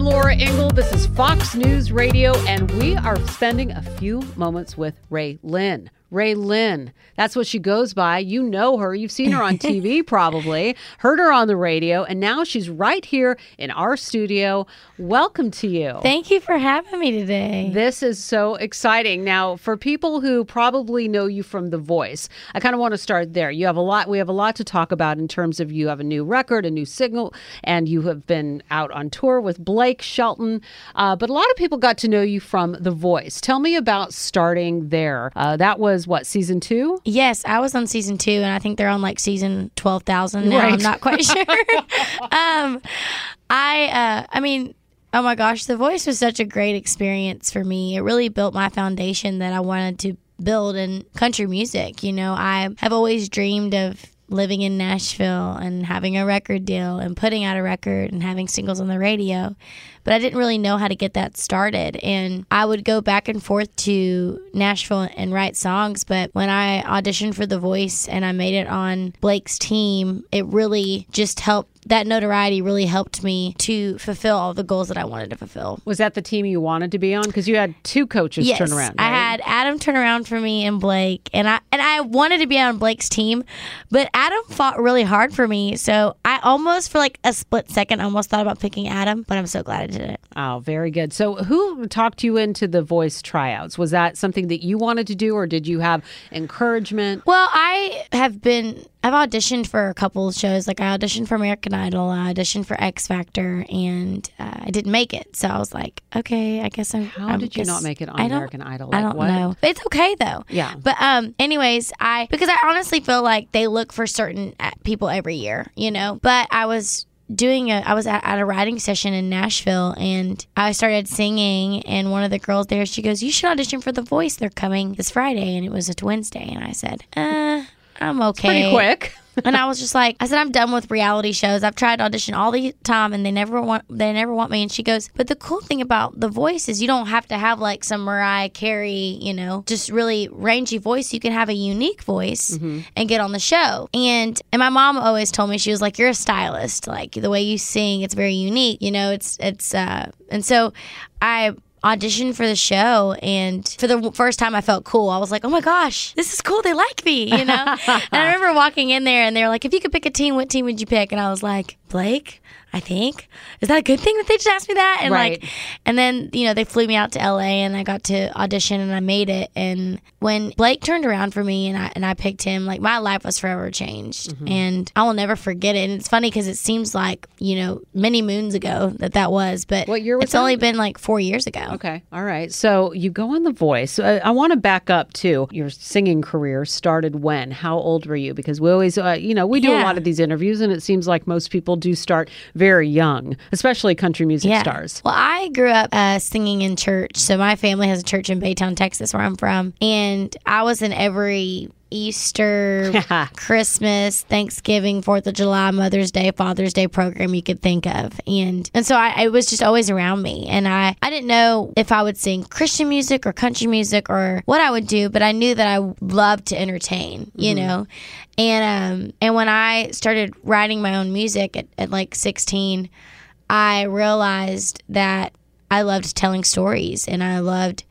I'm Laura Ingle. This is Fox News Radio, and we are spending a few moments with RaeLynn. RaeLynn. That's what she goes by. You know her. You've seen her on TV probably, heard her on the radio, and now she's right here in our studio. Welcome to you. Thank you for having me today. This is so exciting. Now, for people who probably know you from The Voice, I kind of want to start there. You have a lot we have a lot to talk about in terms of you have a new record, a new single, and you have been out on tour with Blake Shelton. Uh, but a lot of people got to know you from The Voice. Tell me about starting there. Uh, that was what, season 2? Yes, I was on season 2 and I think they're on like season 12,000. Right. I'm not quite sure. um I uh I mean Oh my gosh, The Voice was such a great experience for me. It really built my foundation that I wanted to build in country music. You know, I have always dreamed of living in Nashville and having a record deal and putting out a record and having singles on the radio. But I didn't really know how to get that started. And I would go back and forth to Nashville and write songs. But when I auditioned for The Voice and I made it on Blake's team, it really just helped. That notoriety really helped me to fulfill all the goals that I wanted to fulfill. Was that the team you wanted to be on? Because you had two coaches Yes, turn around. I had Adam turn around for me and Blake, and I and I wanted to be on Blake's team, but Adam fought really hard for me. So I almost, for like a split second, almost thought about picking Adam, but I'm so glad I did it. Oh, very good. So, who talked you into the voice tryouts? Was that something that you wanted to do, or did you have encouragement? Well, I have been. I've auditioned for a couple of shows. Like I auditioned for American Idol, I auditioned for X Factor, and uh, I didn't make it. So I was like, okay, I guess I'm. How I did you not make it on American Idol? I don't what? know. It's okay though. Yeah. But um, anyways, I because I honestly feel like they look for certain uh, people every year, you know. But I was doing a I was at, at a writing session in Nashville and I started singing and one of the girls there she goes you should audition for The Voice they're coming this Friday and it was a Wednesday and I said uh I'm okay Pretty quick. and I was just like, I said, I'm done with reality shows. I've tried to audition all the time, and they never want they never want me. And she goes, but the cool thing about the voice is you don't have to have like some Mariah Carey, you know, just really rangy voice. You can have a unique voice and get on the show. And and my mom always told me she was like, you're a stylist, like the way you sing, it's very unique. You know, it's it's uh, and so I auditioned for the show and for the first time I felt cool. I was like, "Oh my gosh, this is cool. They like me," you know? and I remember walking in there and they were like, "If you could pick a team, what team would you pick?" And I was like, "Blake." I think is that a good thing that they just asked me that and Right. like and then you know they flew me out to LA and I got to audition and I made it and when Blake turned around for me and I and I picked him like my life was forever changed Mm-hmm. and I will never forget it and it's funny because it seems like you know many moons ago that that was but What year was it's only been like four years ago Okay. All right. So you go on The Voice. Uh, I want to back up to your singing career started when? How old were you? Because we always, uh, you know, we do a lot of these interviews, and it seems like most people do start very young, especially country music stars. Well, I grew up uh, singing in church. So my family has a church in Baytown, Texas, where I'm from. And I was in every Easter, Christmas, Thanksgiving, Fourth of July, Mother's Day, Father's Day program you could think of, and and so I it was just always around me, and I I didn't know if I would sing Christian music or country music or what I would do, but I knew that I loved to entertain, you know, and um and when I started writing my own music at, at like 16, I realized that I loved telling stories, and I loved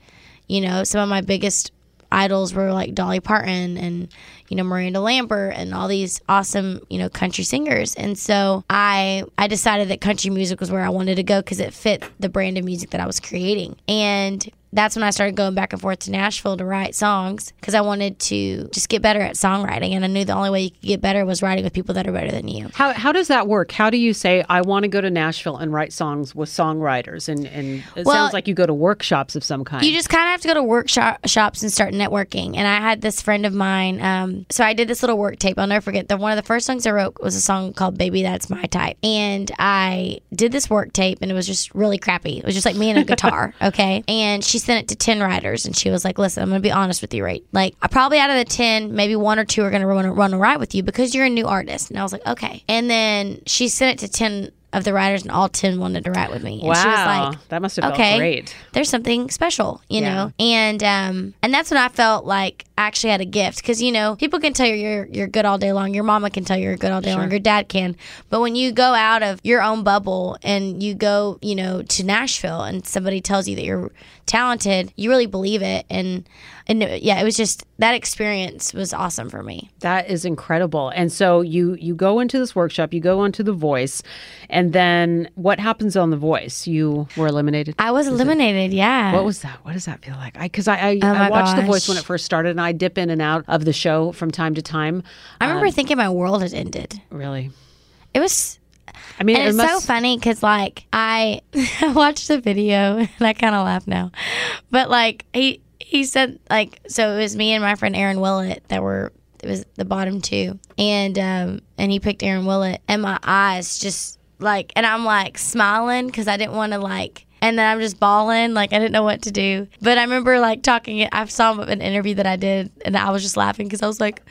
you know, some of my biggest idols were like Dolly Parton and you know Miranda Lambert and all these awesome you know country singers. And so I I decided that country music was where I wanted to go because it fit the brand of music that I was creating. And that's when I started going back and forth to Nashville to write songs because I wanted to just get better at songwriting and I knew the only way you could get better was writing with people that are better than you. How, how does that work? How do you say, I want to go to Nashville and write songs with songwriters? And, and it Well, sounds like you go to workshops of some kind. You just kind of have to go to workshops and start networking. And I had this friend of mine. Um, so I did this little work tape. I'll never forget. The one of the first songs I wrote was a song called "Baby That's My Type," and I did this work tape, and it was just really crappy. It was just like me and a guitar, okay. And she sent it to ten writers, and she was like, "Listen, I'm gonna be honest with you, right? Like, I probably out of the ten, maybe one or two are gonna run run a ride with you because you're a new artist." And I was like, "Okay." And then she sent it to ten of the writers, and all ten wanted to write with me. And wow, she was like, that must have okay, felt great. there's something special, you Yeah. know. And um, and that's when I felt like I actually had a gift because you know people can tell you you're you're good all day long. Your mama can tell you you're good all day long. Your dad can, but when you go out of your own bubble and you go, you know, to Nashville and somebody tells you that you're talented, you really believe it. And and yeah, it was just that experience was awesome for me. That is incredible. And so you you go into this workshop, you go onto The Voice, and then what happens on The Voice? You were eliminated. I was eliminated. Yeah. What was that? What does that feel like? I because I I, Oh I watched The Voice when it first started, and I dip in and out of the show from time to time. I remember thinking my world had ended. Really, It was I mean, and it it's must, so funny because like I I watched the video and I kind of laugh now, but like he he said like so it was me and my friend Erin Willett that were it was the bottom two and um and he picked Erin Willett and my eyes just like and I'm like smiling because I didn't want to like. And then I'm just bawling, like I didn't know what to do. But I remember like talking. I saw an interview that I did, and I was just laughing because I was like,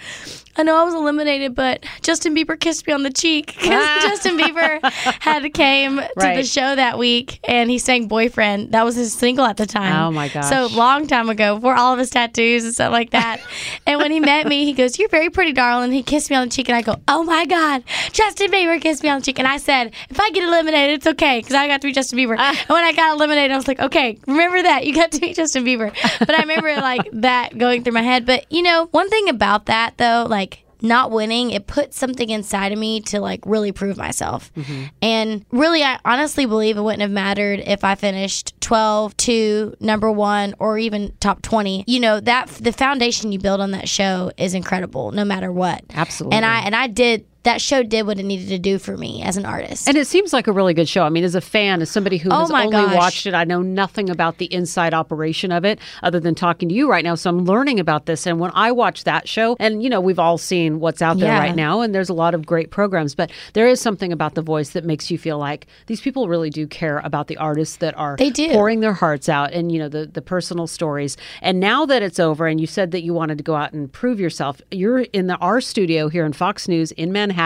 I know I was eliminated, but Justin Bieber kissed me on the cheek because Justin Bieber had came to the show that week and he sang "Boyfriend." That was his single at the time. Oh, my gosh. So long time ago, before all of his tattoos and stuff like that. and when he met me, he goes, "You're very pretty, darling." He kissed me on the cheek, and I go, "Oh my God, Justin Bieber kissed me on the cheek." And I said, "If I get eliminated, it's okay because I got to be Justin Bieber." Ah. and when I got eliminated, I was like, "Okay, remember that you got to be Justin Bieber." But I remember like that going through my head. But you know, one thing about that though, like not winning, it put something inside of me to like really prove myself. Mm-hmm. And really, I honestly believe it wouldn't have mattered if I finished 12, 2, number one, or even top 20. You know, that the foundation you build on that show is incredible no matter what. Absolutely. And I, and I did, that show did what it needed to do for me as an artist. And it seems like a really good show. I mean, as a fan, as somebody who Oh has only gosh. watched it, I know nothing about the inside operation of it other than talking to you right now. So I'm learning about this. And when I watch that show, and you know, we've all seen what's out there Yeah. right now, and there's a lot of great programs, but there is something about the voice that makes you feel like these people really do care about the artists that are They do. pouring their hearts out and you know the the personal stories. And now that it's over, and you said that you wanted to go out and prove yourself, you're in the our studio here in Fox News in Manhattan,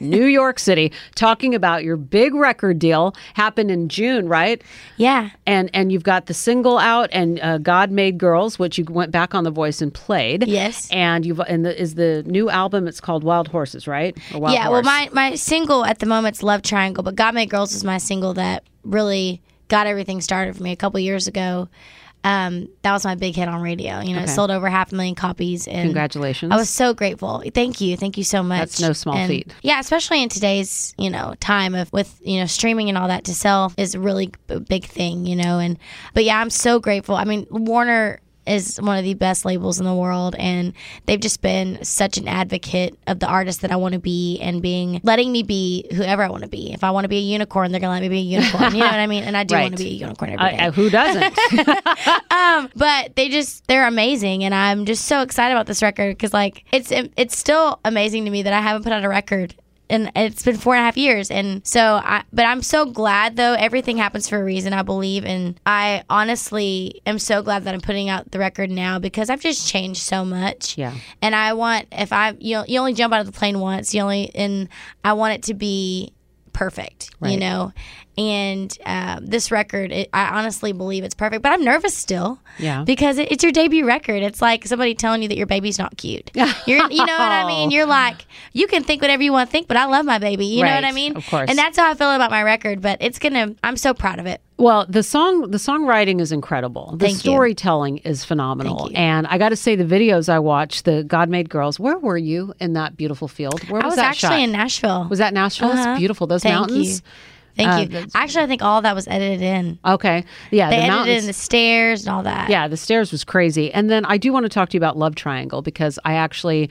New York City, talking about your big record deal happened in June, right? yeah. And and you've got the single out and uh, God Made Girls, which you went back on the Voice and played. Yes. And you've and the, is the new album. It's called Wild Horses, right? Wild yeah, well, my, my single at the moment's Love Triangle, but God Made Girls is my single that really got everything started for me a couple years ago. Um, that was my big hit on radio. You know, it sold over half a million copies. And Congratulations. I was so grateful. Thank you. Thank you so much. That's no small And, feat. Yeah, especially in today's, you know, time of with, you know, streaming and all that to sell is a really b- big thing, you know, and but yeah, I'm so grateful. I mean, Warner is one of the best labels in the world and they've just been such an advocate of the artist that I want to be and being letting me be whoever I want to be. If I want to be a unicorn, they're going to let me be a unicorn. You know what I mean? And I do Right. want to be a unicorn every day. I, I- who doesn't? Um, but they just they're amazing, and I'm just so excited about this record because like it's it's still amazing to me that I haven't put out a record. And it's been four and a half years, and so I. But I'm so glad, though. Everything happens for a reason, I believe, and I honestly am so glad that I'm putting out the record now because I've just changed so much. Yeah. And I want if I you know, you only jump out of the plane once, you only and I want it to be perfect, right. you know. And um, this record, it, I honestly believe it's perfect, but I'm nervous still. Yeah. Because it, it's your debut record. It's like somebody telling you that your baby's not cute. You're, you know what I mean? You're like, you can think whatever you want to think, but I love my baby. You know what I mean? of course. And that's how I feel about my record. But it's gonna. I'm so proud of it. Well, the song, the songwriting is incredible. The Thank you. storytelling is phenomenal, Thank you. and I got to say, the videos I watched, the God Made Girls. Where were you in that beautiful field? Where was I was, was that actually shot? in Nashville. was that Nashville? Uh-huh. It's beautiful. Those Thank mountains. you. Thank Uh, you. Actually, I think all that was edited in. Okay, yeah, They the edited mountains. in the stairs and all that. yeah, the stairs was crazy. And then I do want to talk to you about Love Triangle because I actually.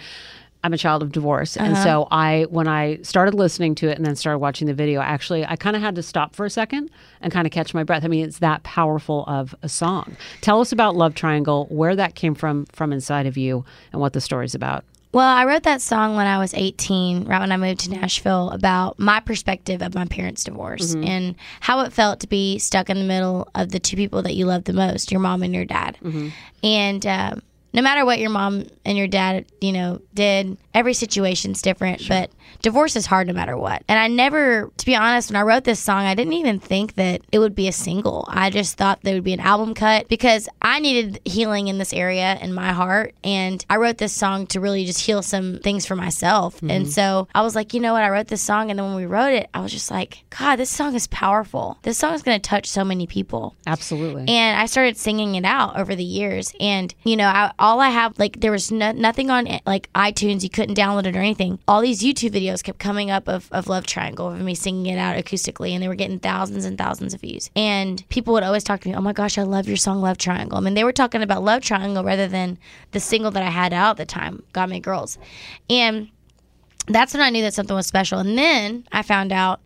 I'm a child of divorce, and Uh-huh. so I, when I started listening to it and then started watching the video, actually, I kind of had to stop for a second and kind of catch my breath. I mean, it's that powerful of a song. Tell us about Love Triangle, where that came from, from inside of you, and what the story's about. Well, I wrote that song when I was 18, right when I moved to Nashville, about my perspective of my parents' divorce and how it felt to be stuck in the middle of the two people that you love the most, your mom and your dad. And um, no matter what your mom and your dad, you know, did, every situation's different, but divorce is hard no matter what. And I never, to be honest, when I wrote this song, I didn't even think that it would be a single. I just thought there would be an album cut because I needed healing in this area in my heart. And I wrote this song to really just heal some things for myself. Mm-hmm. And so I was like, you know what? I wrote this song. And then when we wrote it, I was just like, God, this song is powerful. This song is going to touch so many people. Absolutely. And I started singing it out over the years. And, you know, I, all I have, like, there was no, nothing on like iTunes. You couldn't download it or anything. All these YouTube videos kept coming up of, of Love Triangle of me singing it out acoustically. And they were getting thousands and thousands of views. And people would always talk to me, oh my gosh, I love your song, Love Triangle. I mean, they were talking about Love Triangle rather than the single that I had out at the time, God Made Girls. And that's when I knew that something was special. And then I found out,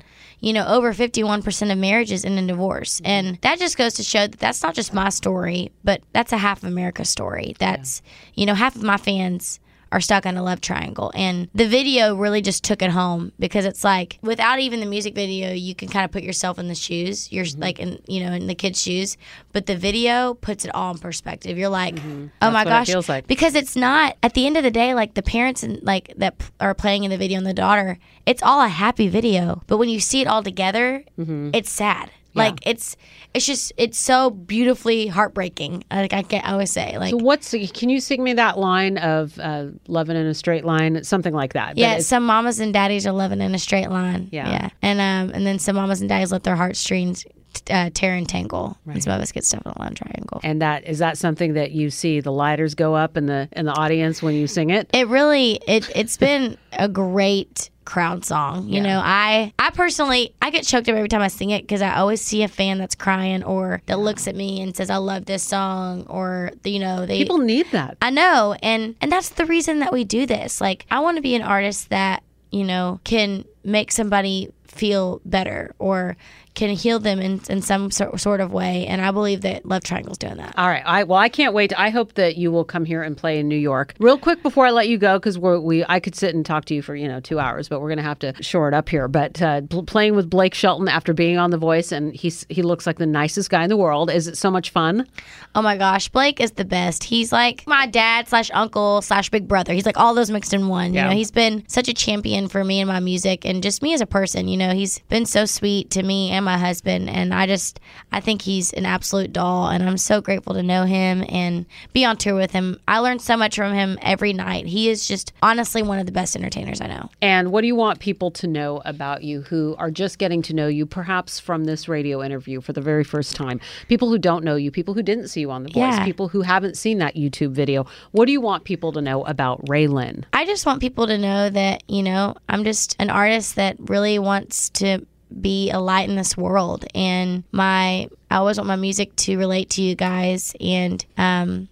you know, over 51% of marriages end in divorce. Mm-hmm. And that just goes to show that that's not just my story, but that's a half of America's story. That's, yeah. you know, half of my fans are stuck in a love triangle. And the video really just took it home because it's like without even the music video, you can kind of put yourself in the shoes. You're mm-hmm. like in you know in the kid's shoes, but the video puts it all in perspective. You're like, mm-hmm. oh my gosh, it like. because it's not at the end of the day like the parents and like that are playing in the video and the daughter. It's all a happy video, but when you see it all together, mm-hmm. it's sad. Like yeah. it's it's just it's so beautifully heartbreaking. Like I, can, I always say, like so. What's can you sing me that line of uh, "loving in a straight line"? Something like that. Yeah, some mamas and daddies are loving in a straight line. Yeah, yeah, and um and then some mamas and daddies let their heartstrings uh, tear and tangle, right. and some of us get stuff in a love triangle. And that is that something that you see the lighters go up in the in the audience when you sing it. It really it it's been a great crowd song. You yeah. know, I I personally I get choked up every time I sing it because I always see a fan that's crying or that looks at me and says I love this song or you know they people need that. I know, and and that's the reason that we do this. Like I want to be an artist that you know can make somebody feel better or can heal them in, in some sort of way. And I believe that Love Triangle's doing that. All right. I well, I can't wait. I hope that you will come here and play in New York. Real quick before I let you go, because we I could sit and talk to you for you know two hours, but we're gonna have to shore it up here. But uh, playing with Blake Shelton after being on The Voice, and he's he looks like the nicest guy in the world. Is it so much fun? Oh my gosh, Blake is the best. He's like my dad slash uncle slash big brother. He's like all those mixed in one. Yeah. You know, he's been such a champion for me and my music, and just me as a person. You know, he's been so sweet to me and my husband, and I just I think he's an absolute doll, and I'm so grateful to know him and be on tour with him. I learned so much from him every night. He is just honestly one of the best entertainers I know. And what do you want people to know about you who are just getting to know you, perhaps from this radio interview for the very first time? People who don't know you, people who didn't see you on The Voice, yeah. people who haven't seen that YouTube video. What do you want people to know about Raelynn? I just want people to know that you know I'm just an artist that really wants to be a light in this world. And my, I always want my music to relate to you guys. And, um,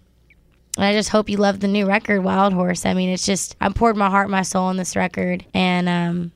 I just hope you love the new record, Wild Horse. I mean, it's just I poured my heart, my soul in this record, and um,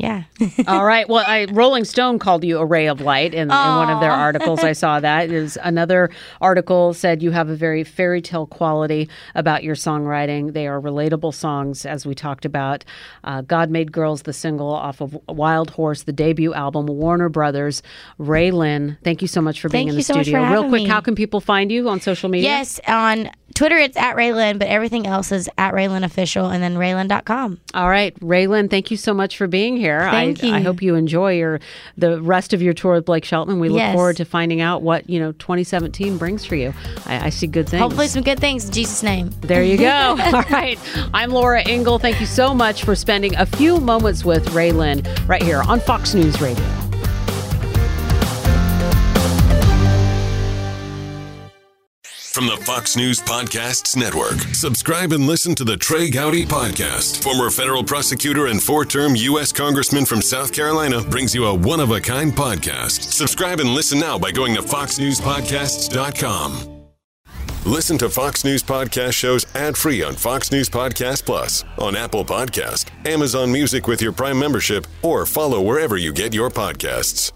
yeah. All right. Well, I, Rolling Stone called you a ray of light in, in one of their articles. I saw that. There's another article said you have a very fairy tale quality about your songwriting. They are relatable songs, as we talked about. Uh, God Made Girls, the single off of Wild Horse, the debut album, Warner Brothers. Raelynn, thank you so much for being thank in the so studio. Real quick, me. how can people find you on social media? Yes, on Twitter, it's at Raelynn, but everything else is at Raelynn Official and then Raelynn.com. All right. Raelynn, thank you so much for being here. Thank I, you. I hope you enjoy your the rest of your tour with Blake Shelton. We look yes. forward to finding out what, you know, 2017 brings for you. I, I see good things. Hopefully some good things in Jesus' name. There you go. All right. I'm Laura Ingle. Thank you so much for spending a few moments with Raelynn right here on Fox News Radio. From the Fox News Podcasts Network. Subscribe and listen to the Trey Gowdy Podcast. Former federal prosecutor and four term U.S. Congressman from South Carolina brings you a one of a kind podcast. Subscribe and listen now by going to FoxNewsPodcasts.com. Listen to Fox News Podcast shows ad free on Fox News Podcast Plus, on Apple Podcast, Amazon Music with your Prime membership, or follow wherever you get your podcasts.